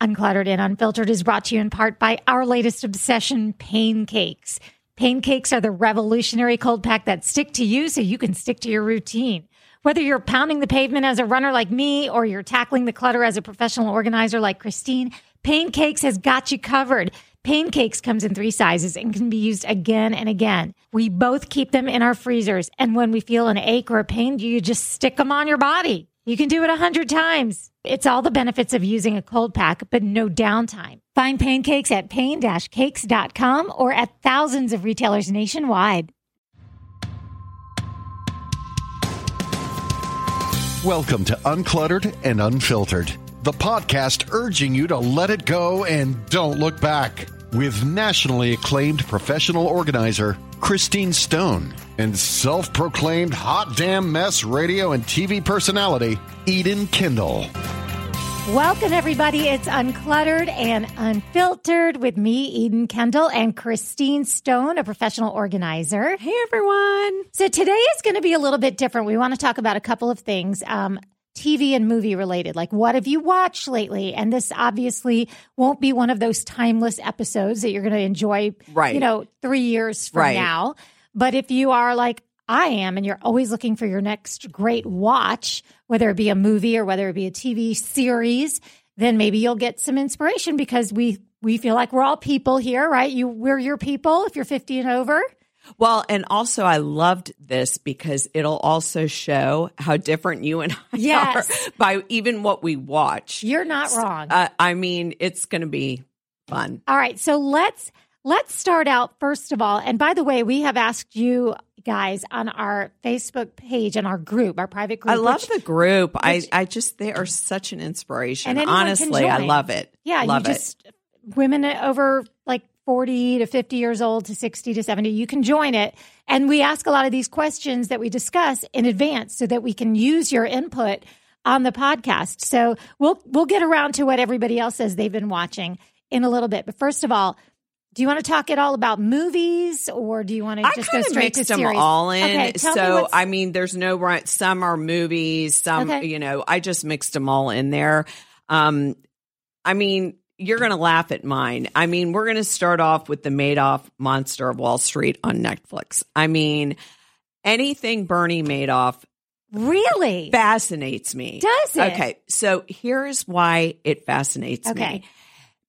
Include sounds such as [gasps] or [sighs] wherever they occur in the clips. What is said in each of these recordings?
Uncluttered and Unfiltered is brought to you in part by our latest obsession, pain cakes. Pain cakes are the revolutionary cold pack that stick to you so you can stick to your routine. Whether you're pounding the pavement as a runner like me or you're tackling the clutter as a professional organizer like Christine, Pain Cakes has got you covered. Pain Cakes comes in three sizes and can be used again and again. We both keep them in our freezers, and when we feel an ache or a pain, you just stick them on your body. You can do it a hundred times. It's all the benefits of using a cold pack, but no downtime. Find Pain Cakes at pain-cakes.com or at thousands of retailers nationwide. Welcome to Uncluttered and Unfiltered, the podcast urging you to let it go and don't look back. With nationally acclaimed professional organizer Christine Stone and self proclaimed hot damn mess radio and TV personality Eden Kendall. Welcome, everybody. It's Uncluttered and Unfiltered with me, Eden Kendall, and Christine Stone, a professional organizer. Hey, everyone. So today is going to be a little bit different. We want to talk about a couple of things. Um, TV and movie related. Like, what have you watched lately? And this obviously won't be one of those timeless episodes that you're going to enjoy, Right. you know, three years from Right. now. But if you are like I am and you're always looking for your next great watch, whether it be a movie or whether it be a TV series, then maybe you'll get some inspiration because we we feel like we're all people here, right? You we're your people if you're 50 and over. Well, and also I loved this because it'll also show how different you and I Yes. are by even what we watch. You're not wrong. Uh, I mean, it's going to be fun. All right, so let's let's start out first of all. And by the way, we have asked you guys on our Facebook page and our group, our private group. I love which- the group. I, which- I just, they are such an inspiration. And anyone can Honestly, I love it. Yeah, love you it. just women over like 40 to 50 years old to 60 to 70, you can join it. And we ask a lot of these questions that we discuss in advance so that we can use your input on the podcast. So we'll we'll get around to what everybody else says they've been watching in a little bit. But first of all, do you want to talk at all about movies or do you want to I just go straight to mixed them series? all in. Okay, me so I mean, there's no right. Some are movies. Some, Okay. you know, I just mixed them all in there. Um, I mean, you're going to laugh at mine. I mean, we're going to start off with the Madoff Monster of Wall Street on Netflix. I mean, anything Bernie Madoff really fascinates me. Does it? Okay, so here's why it fascinates Okay. me.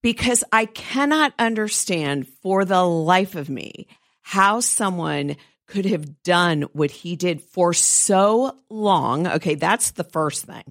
Because I cannot understand for the life of me how someone could have done what he did for so long. Okay, that's the first thing.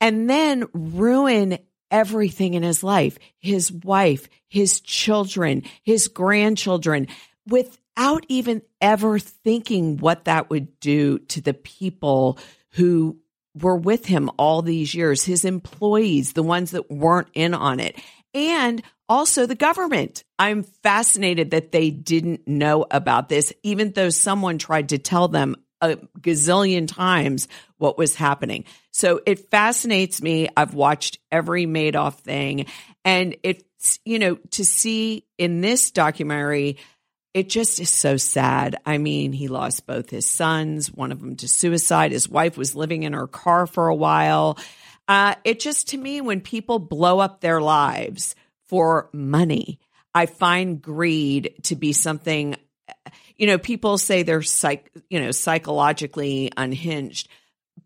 And then ruin everything in his life his wife, his children, his grandchildren without even ever thinking what that would do to the people who were with him all these years, his employees, the ones that weren't in on it, and also the government. I'm fascinated that they didn't know about this, even though someone tried to tell them a gazillion times what was happening. So it fascinates me. I've watched every Madoff thing, and it's, you know, to see in this documentary, it just is so sad. I mean, he lost both his sons, one of them to suicide. His wife was living in her car for a while. Uh, it just, to me, when people blow up their lives for money, I find greed to be something, you know, people say they're psych, you know, psychologically unhinged,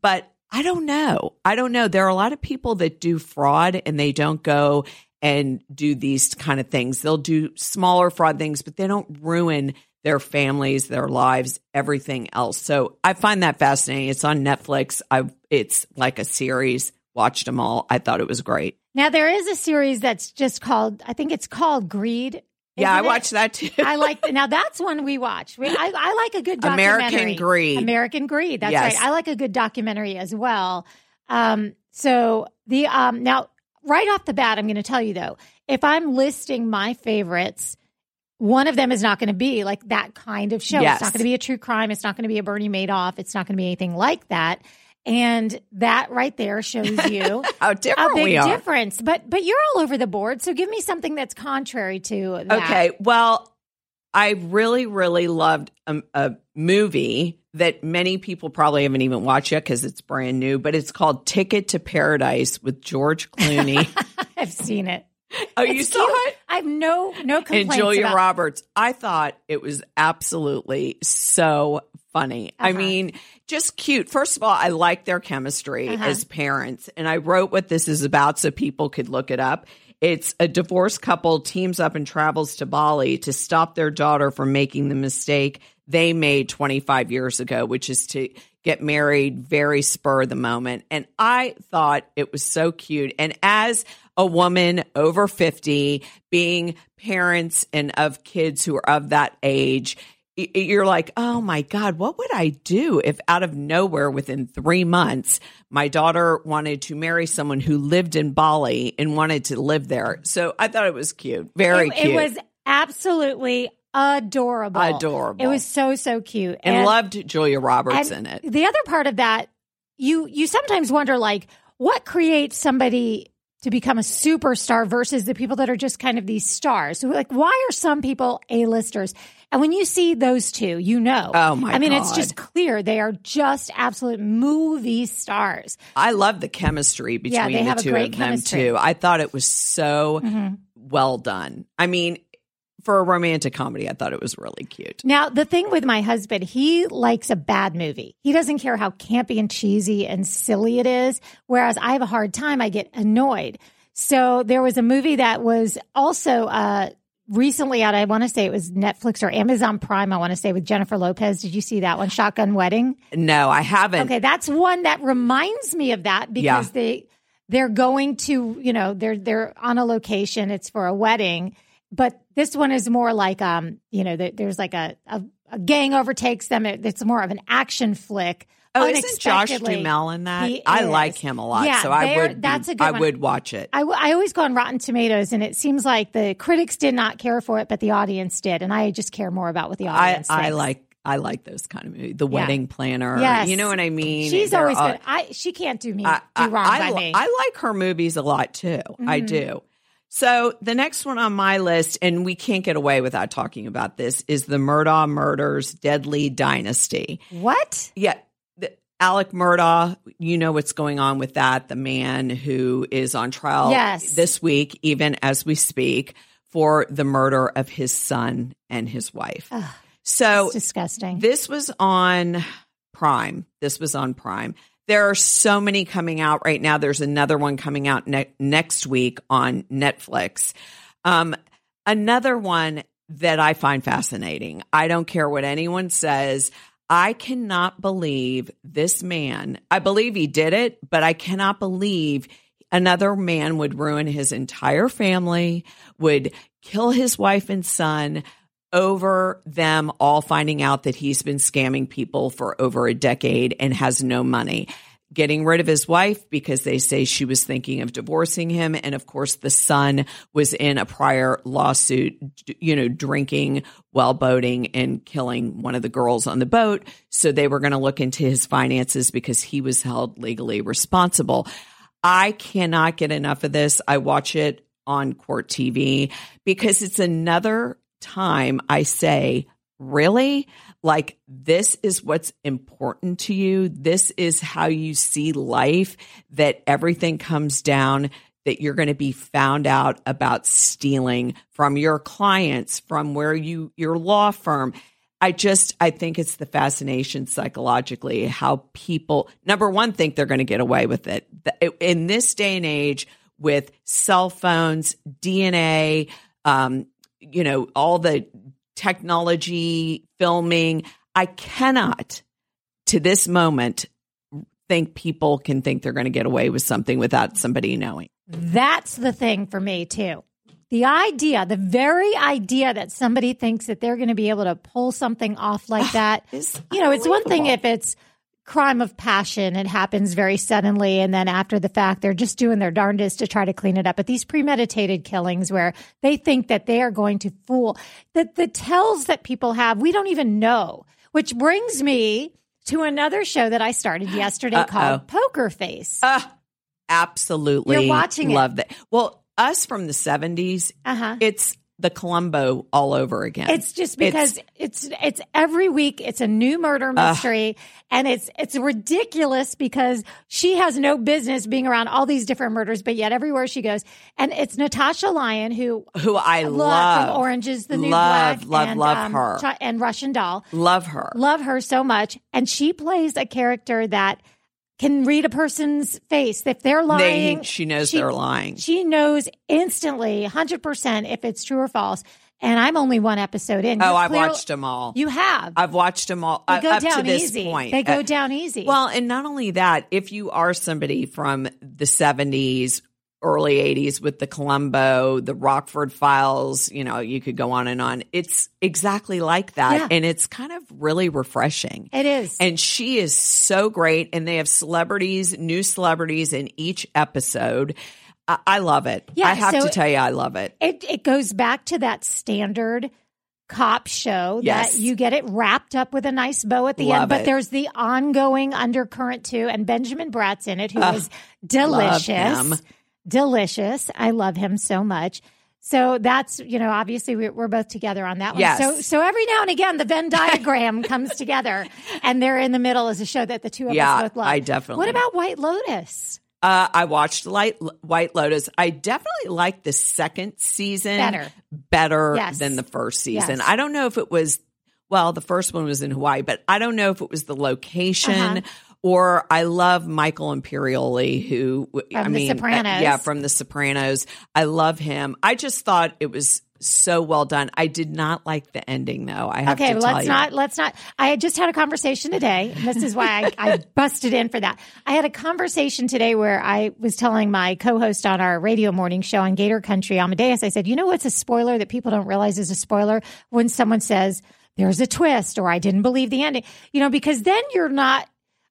but I don't know. I don't know. There are a lot of people that do fraud and they don't go and do these kind of things. They'll do smaller fraud things, but they don't ruin their families, their lives, everything else. So I find that fascinating. It's on Netflix. I it's like a series. Watched them all. I thought it was great. Now there is a series that's just called I think it's called Greed. yeah, I it? watched that too. I like [laughs] now that's one we watch. We, I, I like a good documentary. American Greed. American Greed. That's Yes. right. I like a good documentary as well. Um, so the um now right off the bat, I'm going to tell you though, if I'm listing my favorites, one of them is not going to be like that kind of show. Yes. It's not going to be a true crime. It's not going to be a Bernie Madoff. It's not going to be anything like that. And that right there shows [laughs] you How a big we are. difference. But but you're all over the board. So give me something that's contrary to that. Okay. Well, I really, really loved a, a movie that many people probably haven't even watched yet because it's brand new, but it's called Ticket to Paradise with George Clooney. [laughs] I've seen it. oh, you saw cute. it? I have no no complaints. And Julia about- Roberts. I thought it was absolutely so funny. I Uh-huh. mean, just cute. First of all, I like their chemistry Uh-huh. as parents. And I wrote what this is about so people could look it up. It's a divorced couple teams up and travels to Bali to stop their daughter from making the mistake they made 25 years ago, which is to get married very spur of the moment. And I thought it was so cute. And as a woman over 50, being parents and of kids who are of that age, you're like, oh my God, what would I do if out of nowhere within three months, my daughter wanted to marry someone who lived in Bali and wanted to live there? So I thought it was cute. Very it, cute. It was absolutely adorable. Adorable. It was so so cute. and, loved Julia Roberts in it. The other part of that, you you sometimes wonder like what creates somebody to become a superstar versus the people that are just kind of these stars. So like why are some people A-listers? And when you see those two, you know. Oh, my I mean, it's just clear they are just absolute movie stars. I love the chemistry between Yeah, they the have a two great of them too. I thought it was so Mhm. well done. I mean, for a romantic comedy, I thought it was really cute. Now, the thing with my husband, he likes a bad movie. He doesn't care how campy and cheesy and silly it is. Whereas I have a hard time, I get annoyed. So there was a movie that was also uh, recently out. I want to say it was Netflix or Amazon Prime. I want to say with Jennifer Lopez. Did you see that one? Shotgun Wedding. No, I haven't. Okay, that's one that reminds me of that because Yeah. they they're going to you know they're they're on a location. It's for a wedding, but this one is more like um you know there's like a, a a gang overtakes them. It, it's more of an action flick. Oh, isn't Josh. Duhamel in that? He I is. like him a lot, Yeah, so I would. that's a good I one. would watch it. I, I always go on Rotten Tomatoes, and it seems like the critics did not care for it, but the audience did, and I just care more about what the audience. I thinks. like. I like those kind of movies. The Yeah. Wedding Planner. Yes. You know what I mean? She's They're always all- good. I she can't do me I, do wrong I, by I, me. I like her movies a lot too. I Mhm. do. So the next one on my list, and we can't get away without talking about this, is the Murdaugh Murders Deadly Dynasty. what? Yeah. Alex Murdaugh, you know what's going on with that. The man who is on trial Yes. this week, even as we speak, for the murder of his son and his wife. Ugh, so disgusting. this was on Prime. This was on Prime. There are so many coming out right now. There's another one coming out ne- next week on Netflix. Um, another one that I find fascinating. I don't care what anyone says. I cannot believe this man. I believe he did it, but I cannot believe another man would ruin his entire family, would kill his wife and son over them all finding out that he's been scamming people for over a decade and has no money. Getting rid of his wife because they say she was thinking of divorcing him. And of course, the son was in a prior lawsuit, you know, drinking while boating and killing one of the girls on the boat. So they were going to look into his finances because he was held legally responsible. I cannot get enough of this. I watch it on court TV because it's another time I say, really? Like, this is what's important to you. This is how you see life, that everything comes down, that you're going to be found out about stealing from your clients, from where you, your law firm. I just, I think it's the fascination psychologically how people, number one, think they're going to get away with it. In this day and age, with cell phones, DNA, um, you know, all the technology, filming, I cannot to this moment think people can think they're going to get away with something without somebody knowing. That's the thing for me too. The idea, the very idea that somebody thinks that they're going to be able to pull something off like [sighs] that, you know, it's one thing if it's crime of passion, it happens very suddenly, and then after the fact, they're just doing their darndest to try to clean it up. But these premeditated killings where they think that they are going to fool, that the tells that people have, we don't even know. Which brings me to another show that I started yesterday Uh-oh. called Poker Face. Ah, absolutely You're watching it. love that. Well, us from the 70s, Uh huh. it's the Columbo all over again. It's just because it's it's, every week it's a new murder mystery and it's it's ridiculous because she has no business being around all these different murders but yet everywhere she goes and it's Natasha Lyonne who who I love, love. from Orange is the New Love, Black love, and, love um, her. And Russian Doll love her. love her so much and she plays a character that can read a person's face if they're lying They, she knows she- they're lying. she knows instantly 100% if it's true or false and i'm only one episode in oh, You're I've clear- watched them all. you have I've watched them all they uh, go up down to this easy point. they go Uh, down easy Well, and not only that, if you are somebody from the 70s, early 80s with the Columbo, the Rockford Files, you know, you could go on and on. It's exactly like that. Yeah. And it's kind of really refreshing. it is And she is so great. And they have celebrities, new celebrities in each episode. I, I love it. Yeah, I have so- to tell you, I love it. it, it goes back to that standard cop show Yes. that you get it wrapped up with a nice bow at the Love end but it. there's the ongoing undercurrent too and benjamin bratt's in it who Ugh, is delicious. Delicious i love him so much so that's you know obviously we- we're both together on that one Yes. so so every now and again the venn [laughs] diagram comes together and they're in the middle is a show that the two of Yeah, us both love I definitely- what about white lotus Uh, I watched Light, White Lotus. I definitely liked the second season Better. better Yes. than the first season. Yes. I don't know if it was, well, the first one was in Hawaii, but I don't know if it was the location Uh-huh. Or I love Michael Imperioli, who, I From The mean, uh, Sopranos. yeah, from The Sopranos. I love him. I just thought it was so well done. I did not like the ending, though. I have Okay, to tell let's you. not let's not. I had just had a conversation today. This is why I, I [laughs] busted in for that. I had a conversation today where I was telling my co-host on our radio morning show on Gator Country, Amadeus. I said, "You know what's a spoiler that people don't realize is a spoiler when someone says there's a twist or I didn't believe the ending." You know, because then you're not.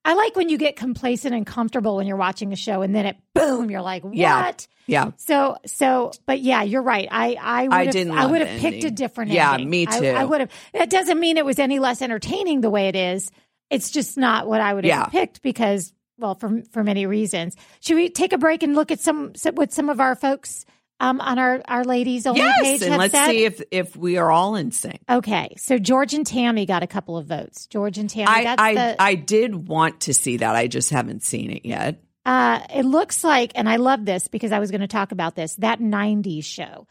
I like when you get complacent and comfortable when you're watching a show, and then it boom, you're like, "What?" Yeah. Yeah. So, so, but yeah, you're right. I, I would I have, didn't I would have picked a different Yeah, ending. me I- too. I, would have. That doesn't mean it was any less entertaining the way it is. It's just not what I would have Yeah. picked because, well, for for many reasons. Should we take a break and look at some some- what some of our folks um, on our our ladies only Yes, page and let's said? see if if we are all in sync. okay, so George and Tammy got a couple of votes. George and Tammy. I I, the, I did want to see that. I just haven't seen it yet. uh, it looks like, and I love this because I was going to talk about this. That '90s show.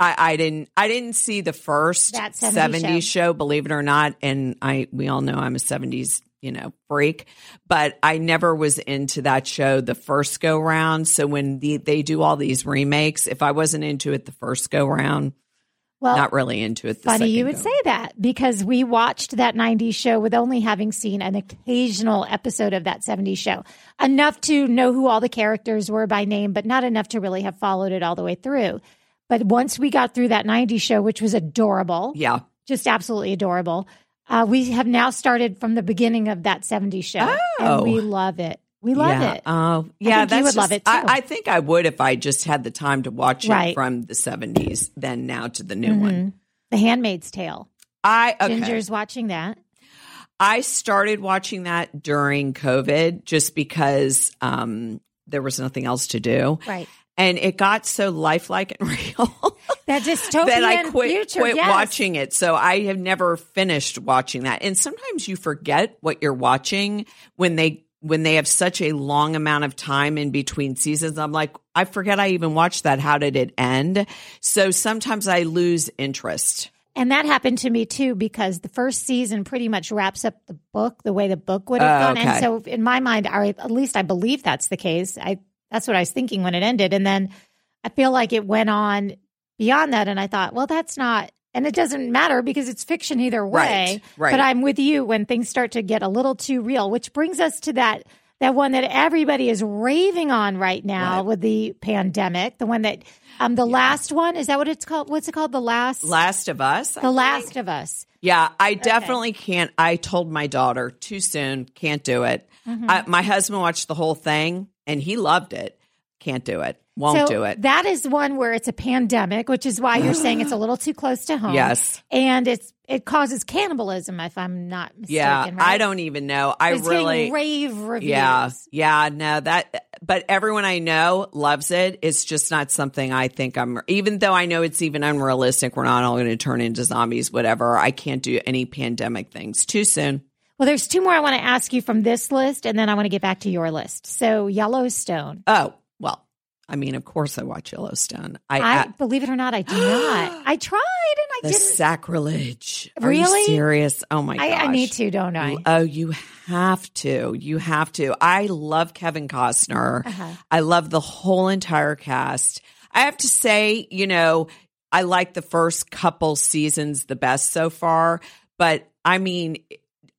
I, I didn't I didn't see the first That 70s 70s show. believe it or not. And I we all know I'm a 70s, you know, freak. But I never was into that show the first go round. So when the, they do all these remakes, if I wasn't into it the first go round, Well, not really into it the Funny you would go. say that because we watched that 90s show with only having seen an occasional episode of that 70s show. Enough to know who all the characters were by name, but not enough to really have followed it all the way through. But once we got through that 90s show, which was adorable, Yeah. just absolutely adorable, uh, we have now started from the beginning of that 70s show. Oh. And we love it. We love yeah. it. Oh, yeah. think you that's would love it, too. I, I think I would if I just had the time to watch it from the 70s, then now to the new one. Mhm. The Handmaid's Tale. I okay. Ginger's watching that. I started watching that during COVID just because um, there was nothing else to do. Right. And it got so lifelike and [laughs] real That dystopian that I quit, future. quit yes. watching it. So I have never finished watching that. And sometimes you forget what you're watching when they when they have such a long amount of time in between seasons. I'm like, I forget I even watched that. How did it end? So sometimes I lose interest. And that happened to me too because the first season pretty much wraps up the book the way the book would have Oh, gone. And okay. so in my mind, or at least I believe that's the case. I that's what I was thinking when it ended. And then I feel like it went on beyond that. And I thought, well, that's not and it doesn't matter because it's fiction either way. Right, right. But I'm with you when things start to get a little too real, which brings us to that that one that everybody is raving on right now Right. with the pandemic. The one that um the last one, is that what it's called? What's it called? The last Last of Us. I The think? Last of Us. Yeah, I definitely can't. I told my daughter too soon, can't do it. Mm-hmm. I, my husband watched the whole thing and he loved it. can't do it. Won't so do it. That is one where it's a pandemic, which is why you're saying it's a [gasps] little too close to home. Yes. And it's it causes cannibalism, if I'm not mistaken. yeah, right? I don't even know. I It's really rave reviews. Yeah, yeah, no, that, but everyone I know loves it. It's just not something I think I'm, even though I know it's even unrealistic, we're not all going to turn into zombies, whatever. I can't do any pandemic things too soon. Well, there's two more I want to ask you from this list, and then I want to get back to your list. So Yellowstone. Oh, well, I mean, of course I watch Yellowstone. I, I, I believe it or not, I do not. [gasps] I tried and I the didn't. sacrilege. Are Really? you serious? Oh my I, gosh. I need to, don't I? Oh, you have to. You have to. I love Kevin Costner. Uh-huh. I love the whole entire cast. I have to say, you know, I like the first couple seasons the best so far, but I mean,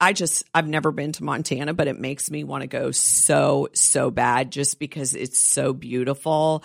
I just I've never been to Montana, but it makes me want to go so so bad just because it's so beautiful.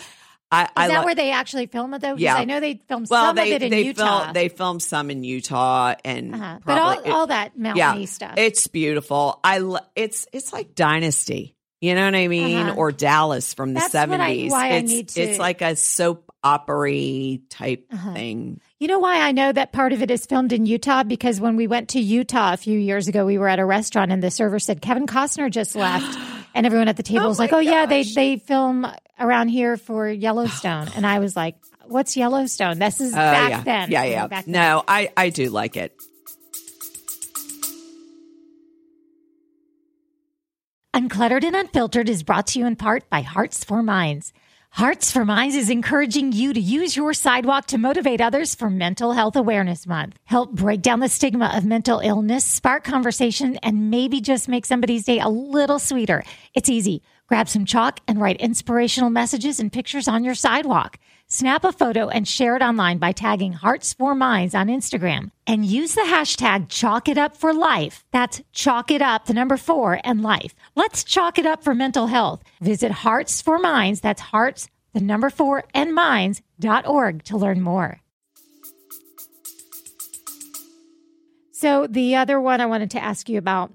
I, Is I that lo- where they actually film it though? Yeah. I know they filmed well, some they of it in they Utah. film they filmed some in Utah and uh-huh. But probably- all, all that mountainy stuff. it's beautiful. I lo- it's it's like Dynasty. You know what I mean? Uh-huh. Or Dallas from the That's what I- seventies. why I It's need to- it's like a soap opera type Uh-huh. thing. You know why I know that part of it is filmed in Utah? Because when we went to Utah a few years ago, we were at a restaurant and the server said Kevin Costner just [gasps] left, and everyone at the table Oh was like, "Oh yeah, they they film around here for Yellowstone," and I was like, "What's Yellowstone?" This is Oh, back yeah. then. Yeah, yeah. back then. No, I I do like it. Uncluttered and Unfiltered is brought to you in part by Hearts for Minds. Hearts for Minds is encouraging you to use your sidewalk to motivate others for Mental Health Awareness Month. Help break down the stigma of mental illness, spark conversation, and maybe just make somebody's day a little sweeter. It's easy. Grab some chalk and write inspirational messages and pictures on your sidewalk. Snap a photo and share it online by tagging Hearts for Minds on Instagram and use the hashtag Chalk It Up for Life. That's Chalk It Up, the number four, and life. Let's chalk it up for mental health. Visit Hearts for Minds, that's Hearts, the number four, and Minds.org to learn more. So, the other one I wanted to ask you about,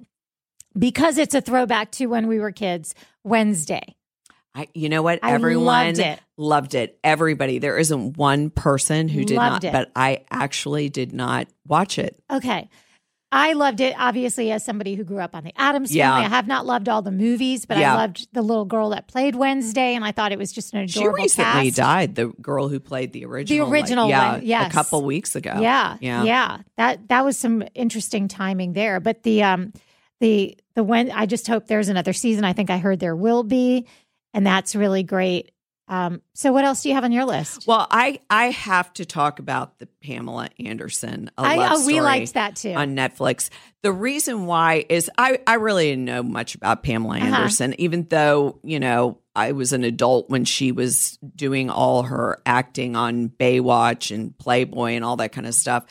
because it's a throwback to when we were kids, Wednesday. I, you know what? I Everyone loved it. loved it. Everybody. There isn't one person who did Loved not, it. but I actually did not watch it. Okay. I loved it, obviously, as somebody who grew up on the Addams Yeah. family. I have not loved all the movies, but Yeah. I loved the little girl that played Wednesday, and I thought it was just an She adorable recently cast. died. The girl who played the original, the original yeah, one, yes. a couple weeks ago. Yeah, yeah, yeah, That that was some interesting timing there. But the um the the when I just hope there's another season. I think I heard there will be, and that's really great. Um, so what else do you have on your list? Well, I I have to talk about the Pamela Anderson. A I oh, we story liked that too. on Netflix. The reason why is I I really didn't know much about Pamela Uh-huh. Anderson, even though you know I was an adult when she was doing all her acting on Baywatch and Playboy and all that kind of stuff.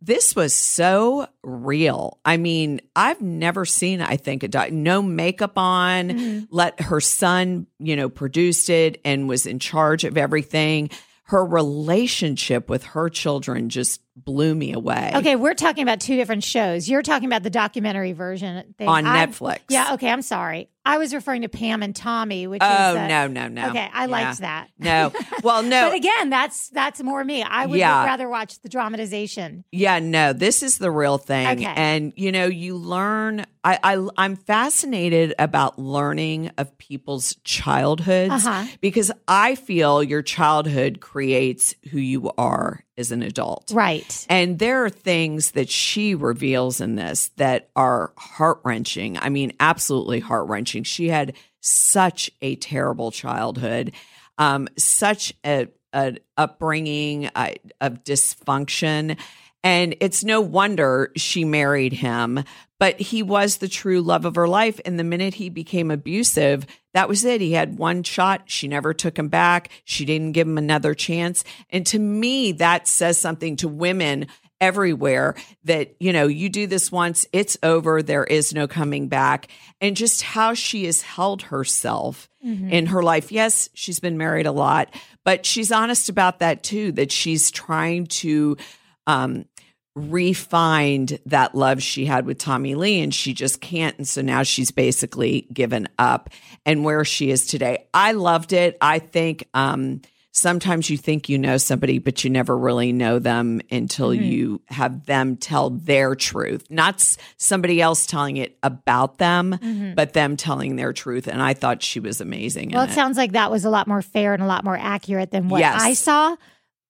This was so real. I mean, I've never seen, I think, a doc, no makeup on. Mm-hmm. Let her son, you know, produced it and was in charge of everything. Her relationship with her children just blew me away. Okay, we're talking about two different shows. You're talking about the documentary version thing. On I- Netflix. Yeah. Okay. I'm sorry. I was referring to Pam and Tommy, which Oh is uh, no, no, no. Okay, I Yeah. liked that. No. [laughs] Well, no. But again, that's that's more me. I would Yeah. rather watch the dramatization. Yeah, no, this is the real thing. Okay. And you know, you learn I, I I'm fascinated about learning of people's childhoods Uh-huh. because I feel your childhood creates who you are as an adult. Right. And there are things that she reveals in this that are heart wrenching. I mean, absolutely heart wrenching. She had such a terrible childhood, um, such a, a upbringing uh, of dysfunction. And it's no wonder she married him, but he was the true love of her life. And the minute he became abusive, that was it. He had one shot. She never took him back. She didn't give him another chance. And to me, that says something to women everywhere that, you know, you do this once, it's over. There is no coming back. And just how she has held herself in her life. Yes, she's been married a lot, but she's honest about that too, that she's trying to, um, refined that love she had with Tommy Lee and she just can't. And so now she's basically given up and where she is today. I loved it. I think, um, sometimes you think you know somebody, but you never really know them until mm-hmm. you have them tell their truth, not somebody else telling it about them, mm-hmm. but them telling their truth. And I thought she was amazing. Well, it, it, sounds like that was a lot more fair and a lot more accurate than what yes. I saw.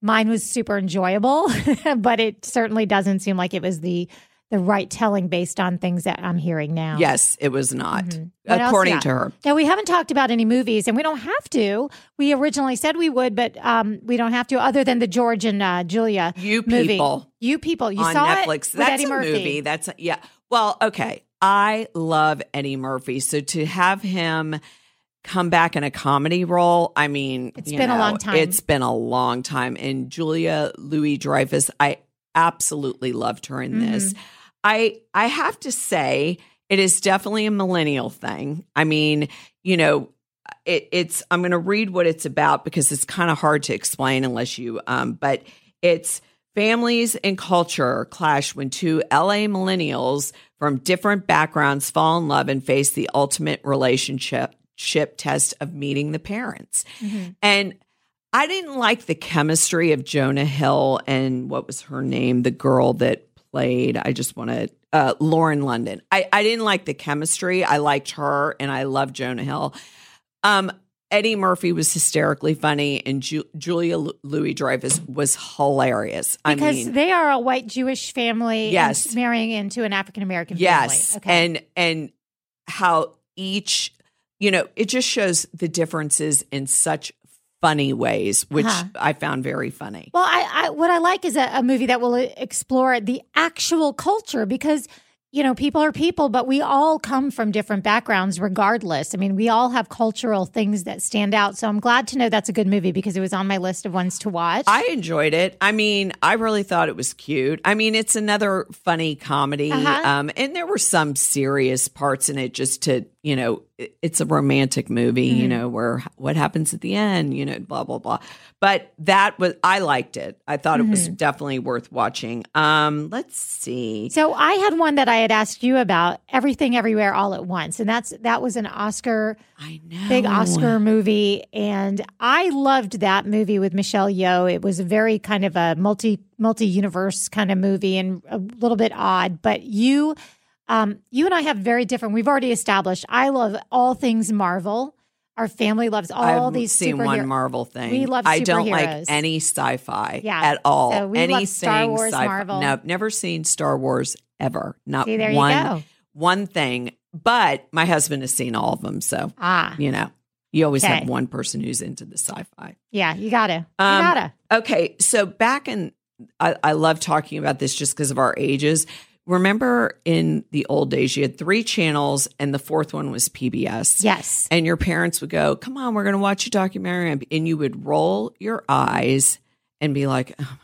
Mine was super enjoyable, [laughs] but it certainly doesn't seem like it was the the right telling based on things that I'm hearing now. Yes, it was not, mm-hmm. according to her. Now, we haven't talked about any movies, and we don't have to. We originally said we would, but um, we don't have to, other than the George and uh, Julia You movie. People. You People. You on saw Netflix. it? That's Eddie a Murphy. movie. That's, a, yeah. Well, okay. I love Eddie Murphy. So to have him come back in a comedy role. I mean, it's been know, a long time. It's been a long time. And Julia Louis Dreyfus, I absolutely loved her in mm-hmm. this. I I have to say it is definitely a millennial thing. I mean, you know, it, it's I'm going to read what it's about because it's kind of hard to explain unless you. Um, but it's families and culture clash when two LA millennials from different backgrounds fall in love and face the ultimate relationship test of meeting the parents. Mm-hmm. And I didn't like the chemistry of Jonah Hill and what was her name, the girl that played. I just want to uh, Lauren London. I I didn't like the chemistry. I liked her, and I love Jonah Hill. Um, Eddie Murphy was hysterically funny, and Ju- Julia Louis Dreyfus was hilarious. I because mean, they are a white Jewish family, yes, marrying into an African American yes, family. Okay. and and how each, you know, it just shows the differences in such funny ways, which uh-huh. I found very funny. Well, I, I what I like is a, a movie that will explore the actual culture because you know, people are people, but we all come from different backgrounds regardless. I mean, we all have cultural things that stand out. So I'm glad to know that's a good movie because it was on my list of ones to watch. I enjoyed it. I mean, I really thought it was cute. I mean, it's another funny comedy. Uh-huh. Um, and there were some serious parts in it just to you know, it's a romantic movie, mm-hmm. you know, where what happens at the end, you know, blah, blah, blah. But that was, I liked it. I thought mm-hmm. it was mm-hmm. definitely worth watching. Um, let's see. So I had one that I had asked you about Everything Everywhere All at Once. And that's, that was an Oscar, I know, big Oscar movie. And I loved that movie with Michelle Yeoh. It was a very kind of a multi, multi universe kind of movie and a little bit odd, but you, um, you and I have very different. We've already established. I love all things Marvel. Our family loves all I've these. Seen one Marvel thing. We love. I don't like any sci-fi yeah. at all. So we Anything love Star Wars, sci-fi. Marvel. No, never seen Star Wars ever. Not See, there one. You go. One thing, but my husband has seen all of them. So ah, you know, you always okay. have one person who's into the sci-fi. Yeah, you gotta. You um, gotta. Okay, so back in, I, I love talking about this just because of our ages remember in the old days you had three channels and the fourth one was PBS. Yes. And your parents would go, "Come on, we're going to watch a documentary." And you would roll your eyes and be like, "Oh my god."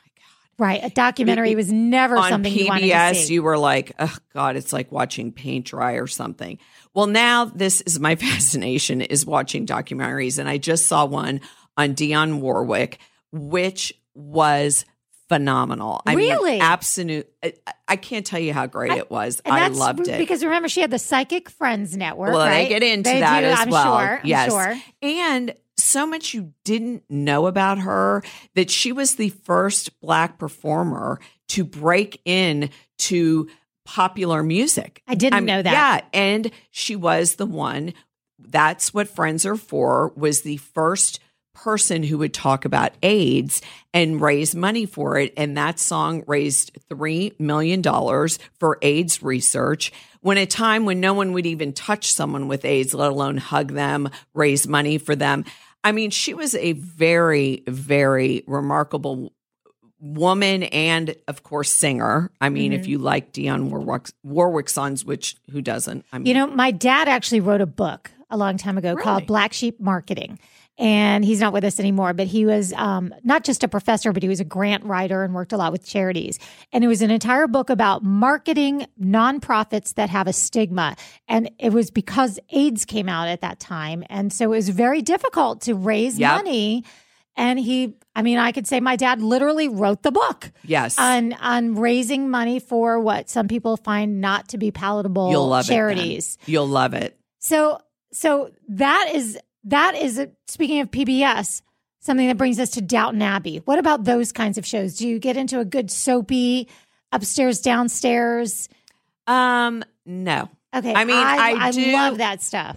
Right, a documentary it, was never something on something PBS. You, you were like, "Oh god, it's like watching paint dry or something." Well, now this is my [laughs] fascination is watching documentaries and I just saw one on Dionne Warwick which was phenomenal. I really? mean, absolute. I, I, can't tell you how great I, it was. I loved it because remember she had the Psychic Friends Network. Well, right? they get into they that do, as I'm well. Sure, yes, sure. and so much you didn't know about her that she was the first black performer to break in to popular music. I didn't I mean, know that. Yeah, and she was the one. That's what Friends are for. Was the first person who would talk about AIDS and raise money for it. And that song raised $3 million for AIDS research. When a time when no one would even touch someone with AIDS, let alone hug them, raise money for them. I mean, she was a very, very remarkable woman and of course singer. I mean, mm-hmm. if you like Dionne Warwick's, Warwick songs, which who doesn't? I mean, you know, my dad actually wrote a book a long time ago really? called Black Sheep Marketing and he's not with us anymore. But he was um, not just a professor, but he was a grant writer and worked a lot with charities. And it was an entire book about marketing nonprofits that have a stigma. And it was because AIDS came out at that time, and so it was very difficult to raise yep. money And he, I mean, I could say my dad literally wrote the book Yes. on on raising money for what some people find not to be palatable You'll love charities. it. You'll love it. So so that is that is speaking of PBS, something that brings us to Downton Abbey. What about those kinds of shows? Do you get into a good soapy upstairs downstairs? Um, no. Okay, I mean, I I do- love that stuff.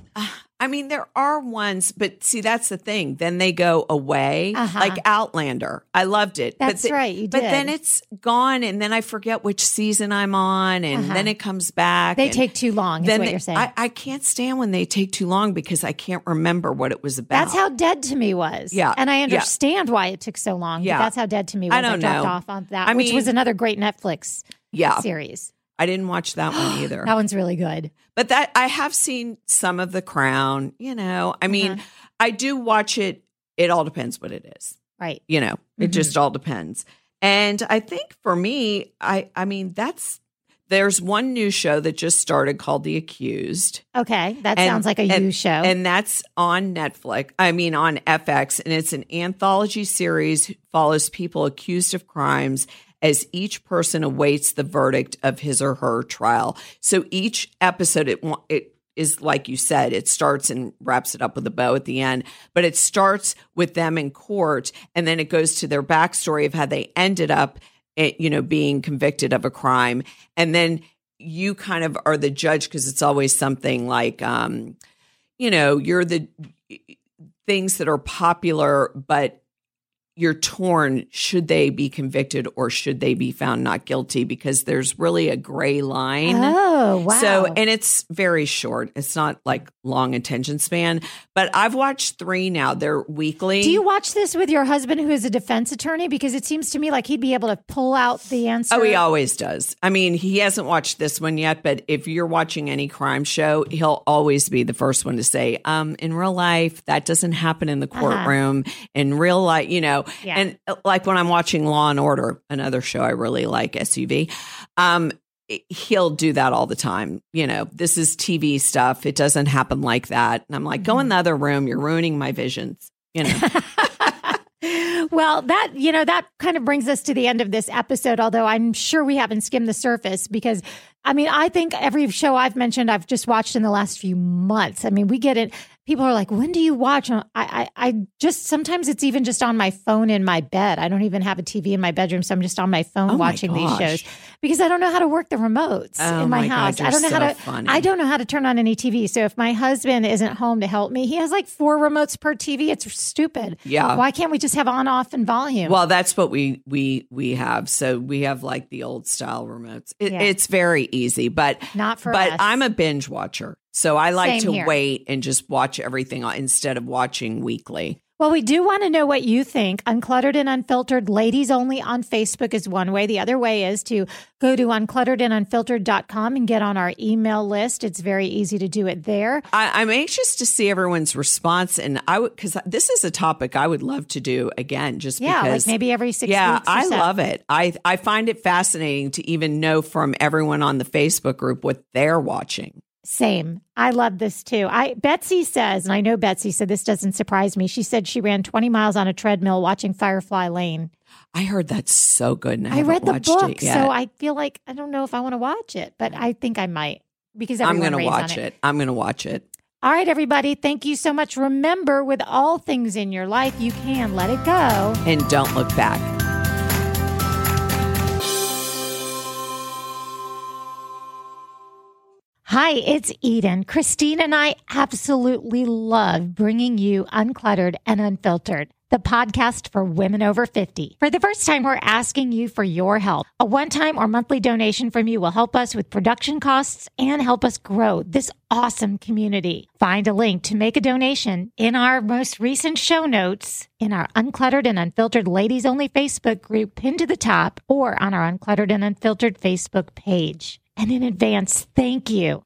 I mean, there are ones, but see, that's the thing. Then they go away, Uh-huh. like Outlander. I loved it. That's but the- right, you But then it's gone, and then I forget which season I'm on, and Uh-huh. then it comes back. They take too long. Is what they- you're saying? I, I can't stand when they take too long because I can't remember what it was about. that's how dead to me was. Yeah, and I yeah. understand why it took so long. Yeah. but that's how dead to me was. I don't dropped know. off on that, I which mean- was another great Netflix yeah. series. I didn't watch that one [gasps] either. That one's really good. But that I have seen some of The Crown. You know, I mean, Uh-huh. I do watch it. It all depends what it is. Right. You know, it Mhm. just all depends. And I think for me, I I mean, that's there's one new show that just started called The Accused. Okay. That And- sounds like a and- you show. And that's on Netflix. I mean, on FX. And it's an anthology series, follows people accused of crimes as each person awaits the verdict of his or her trial. So each episode, it, it is like you said, it starts and wraps it up with a bow at the end, but it starts with them in court and then it goes to their backstory of how they ended up, eh, you know, being convicted of a crime. And then you kind of are the judge because it's always something like, um, you know, you're the things that are popular, but you're torn. Should they be convicted or should they be found not guilty? Because there's really a gray line. oh, wow. So, and it's very short. It's not like long attention span, but I've watched three now. They're weekly. Do you watch this with your husband who is a defense attorney? Because it seems to me like he'd be able to pull out the answer. Oh, he always does. I mean, he hasn't watched this one yet, but if you're watching any crime show, he'll always be the first one to say, um, in real life, that doesn't happen in the courtroom. In real life, you know, Yeah. and uh, like when I'm watching Law and Order, another show I really like, SUV, um, he'll do that all the time. You know, this is TV stuff. It doesn't happen like that. And I'm like, Mm-hmm. go in the other room. You're ruining my visions. You know, [laughs] well, that, you know, that kind of brings us to the end of this episode, although I'm sure we haven't skimmed the surface because I mean, I think every show I've mentioned, I've just watched in the last few months. I mean, we get it. People are like, when do you watch? I, I, I just, sometimes it's even just on my phone in my bed. I don't even have a TV in my bedroom. So I'm just on my phone Oh my watching these shows because I don't know how to work the remotes Oh in my, my God, house. I don't know how to, funny. I don't know how to turn on any TV. So if my husband isn't home to help me, he has like four remotes per TV. It's stupid. Yeah. Why can't we just have on, off, and volume? Well, that's what we we we have. So we have like the old style remotes. It, Yeah. It's very easy, but Not for but us. I'm a binge watcher, so I like Same to here. wait and just watch everything instead of watching weekly. Well, we do want to know what you think. Uncluttered and Unfiltered, ladies only on Facebook is one way. The other way is to go to unclutteredandunfiltered.com and get on our email list. It's very easy to do it there. I, I'm anxious to see everyone's response, and I would because this is a topic I would love to do again. Just Yeah, because like maybe every six yeah, I so. love it. I I find it fascinating to even know from everyone on the Facebook group what they're watching. Same. I love this too. I Betsy says, and I know Betsy said this doesn't surprise me. She said she ran 20 miles on a treadmill watching Firefly Lane. I heard that's so good, and I, I, read the book, it so I feel like I don't know if I want to watch it, but I think I might because I'm going to watch it. I'm going to watch it. All right, everybody. Thank you so much. Remember, with all things in your life, you can let it go. And don't look back. Hi, it's Eden. Christine and I absolutely love bringing you Uncluttered and Unfiltered, the podcast for women over 50. For the first time, we're asking you for your help. A one time or monthly donation from you will help us with production costs and help us grow this awesome community. Find a link to make a donation in our most recent show notes in our Uncluttered and Unfiltered Ladies Only Facebook group pinned to the top or on our Uncluttered and Unfiltered Facebook page. And in advance, thank you